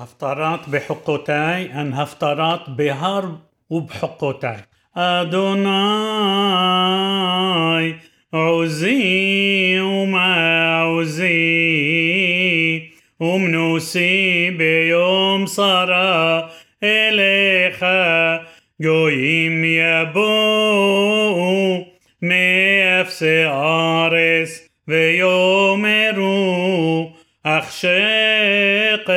هفترات بحقوتاي أن هفترات بهرب وبحقوتاي أدوناي عوزي وما عوزي ومنوسي بيوم صرا إليخا جويم يبو ميفس عارس ويومرو أخشقت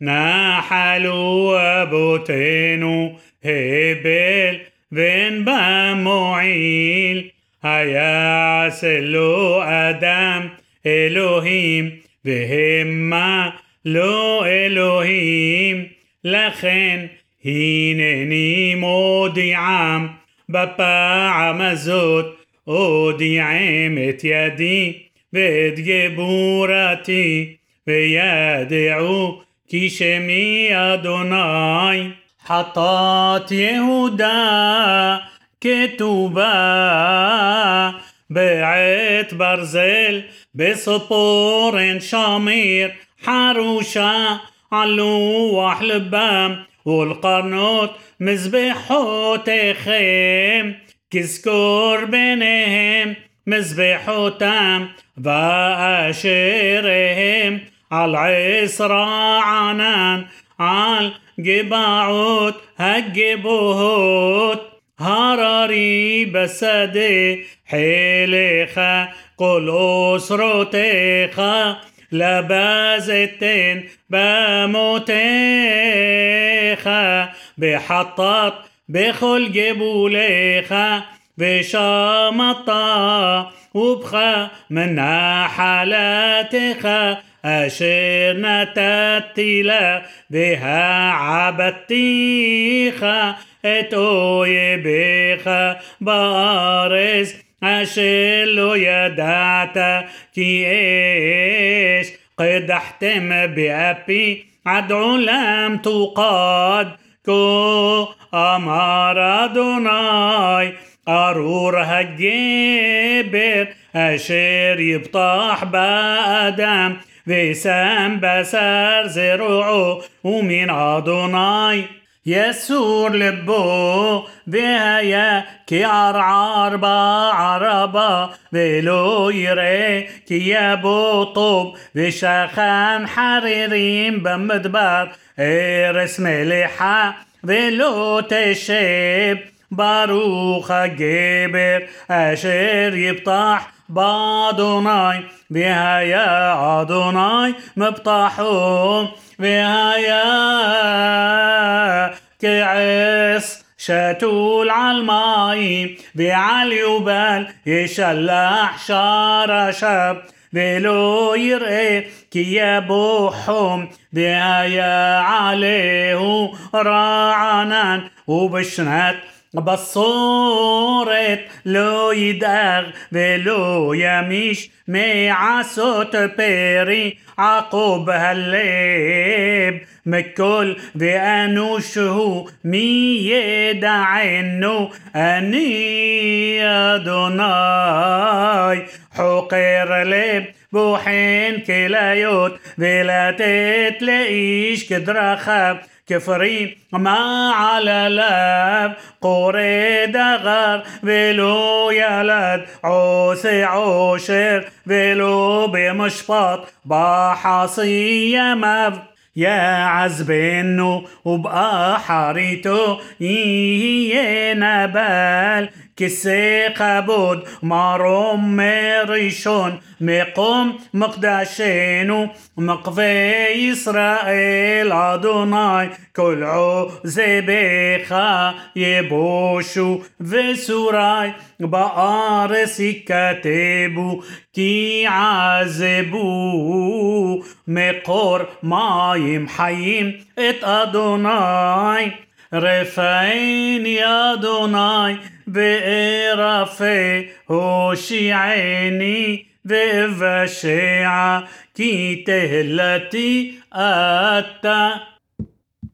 נחלו אבותינו הבל ואין בה מועיל היעשה לו אדם אלוהים והמה לא אלוהים לכן הנני מודיעם בפעם הזאת אודיעם את ידי ואת גבורתי וידעו כי שמי אדוני חטאת יהודה כתובה בעת ברזל בספורן שמיר حروشة علوح لبام والقرنوت مذبحوتكم كذكر بينهم مذبحوتام وأشيرهم على عسرى عنان على جبعوت هجبوت هراري بسدي حيلخا قل أسرتخا لبازتين بموتيخ بحطت بخل جبوليخ بشامطة وبخا منا حالاتها أشير نتتلا بها عبتيخا أتوي بيخا بارز. أشير يداتا كي إيش قد أحتم بأبي. عد علام تقاد. كو أمار أدوناي أرور هالجبر أشير يبطح بأدم وسام بسر زرعه ومن أدوناي يسور لبو بهيا كي عرعر بعربا ולא יראה כי יבוא טוב ושכן חרירים במדבר ארץ מלאכה ולא תשב ברוך הגבר אשר יפתח באדוני והיה אדוני מבטחו והיה כעס שתול על מים ועל יובל ישלח שרשיו ולא יראה כי יבוא חום והיה עליהו רענן ובשנת בשורת לא ידאג ולא ימיש מעשות פרי عقب هالليب مكل بأنوشه مي يدعنو أني أدوناي حقير لب بوحين كلايوت ولا تتلاقيش كدرخب كفرين. ما على لاب قوري دغر ولو يلد عوسي عوشر ولو بمشبط بحصية مف يا عزبنو وبقى حريتو يهي نبال כסא כבוד מרום מראשון מקום מקדשנו מקוה ישראל אדוני כל עוזביך יבושו וסורי בארץ יכתבו כי עזבו מקור מים חיים את אדוני رفعين يا دوناي بإرافي هوشيعيني بإفشيعة كي تهلتي أتا.